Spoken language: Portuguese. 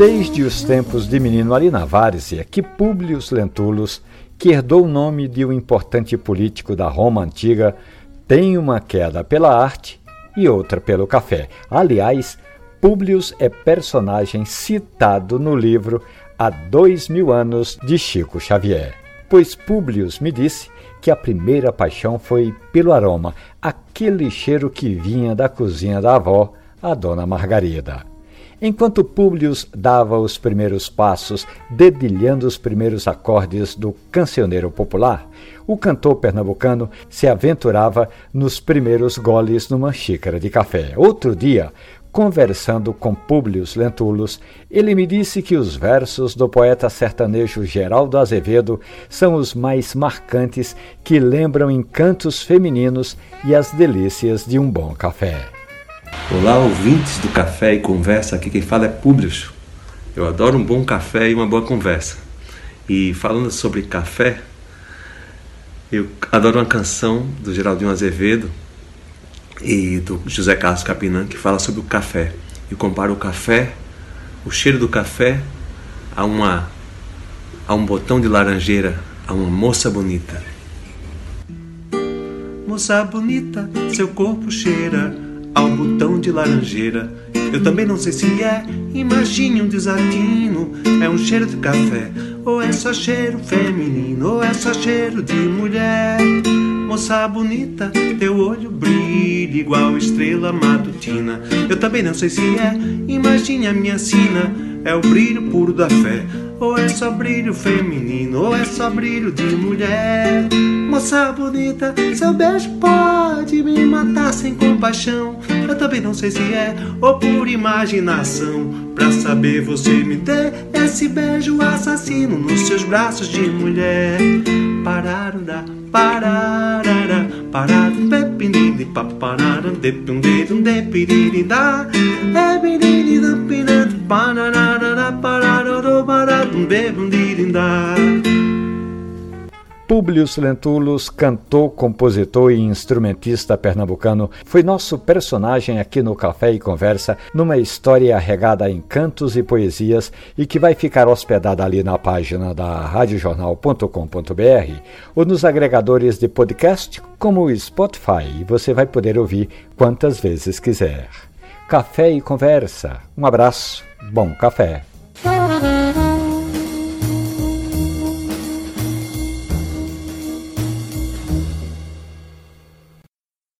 Desde os tempos de menino ali na várzea, que Públio Lentulus, que herdou o nome de um importante político da Roma antiga, tem uma queda pela arte e outra pelo café. Aliás, Públio é personagem citado no livro Há Dois Mil Anos de Chico Xavier. Pois Públio me disse que a primeira paixão foi pelo aroma, aquele cheiro que vinha da cozinha da avó, a dona Margarida. Enquanto Públio dava os primeiros passos, dedilhando os primeiros acordes do cancioneiro popular, o cantor pernambucano se aventurava nos primeiros goles numa xícara de café. Outro dia, Conversando com Públio Lentulus, ele me disse que os versos do poeta sertanejo Geraldo Azevedo são os mais marcantes que lembram encantos femininos e as delícias de um bom café. Olá, ouvintes do Café e Conversa, aqui quem fala é Públio. Eu adoro um bom café e uma boa conversa. E falando sobre café, eu adoro uma canção do Geraldinho Azevedo e do José Carlos Capinã que fala sobre o café e compara o café, o cheiro do café a uma a um botão de laranjeira, a uma moça bonita. Moça bonita, seu corpo cheira ao botão de laranjeira. Eu também não sei se é, imagine um desatino, é um cheiro de café, ou é só cheiro feminino, ou é só cheiro de mulher. Moça bonita, teu olho brilha igual estrela matutina. Eu também não sei se é, imagine a minha sina. É o brilho puro da fé, ou é só brilho feminino, ou é só brilho de mulher. Moça bonita, seu beijo pode me matar sem compaixão. Eu também não sei se é, ou por imaginação. Pra saber, você me dê esse beijo assassino nos seus braços de mulher. Pararam da pararara parado pepinidi paparara depindim depirida Públio Lentulus, cantor, compositor e instrumentista pernambucano, foi nosso personagem aqui no Café e Conversa, numa história regada em cantos e poesias e que vai ficar hospedada ali na página da radiojornal.com.br ou nos agregadores de podcast como o Spotify e você vai poder ouvir quantas vezes quiser. Café e Conversa. Um abraço, bom café.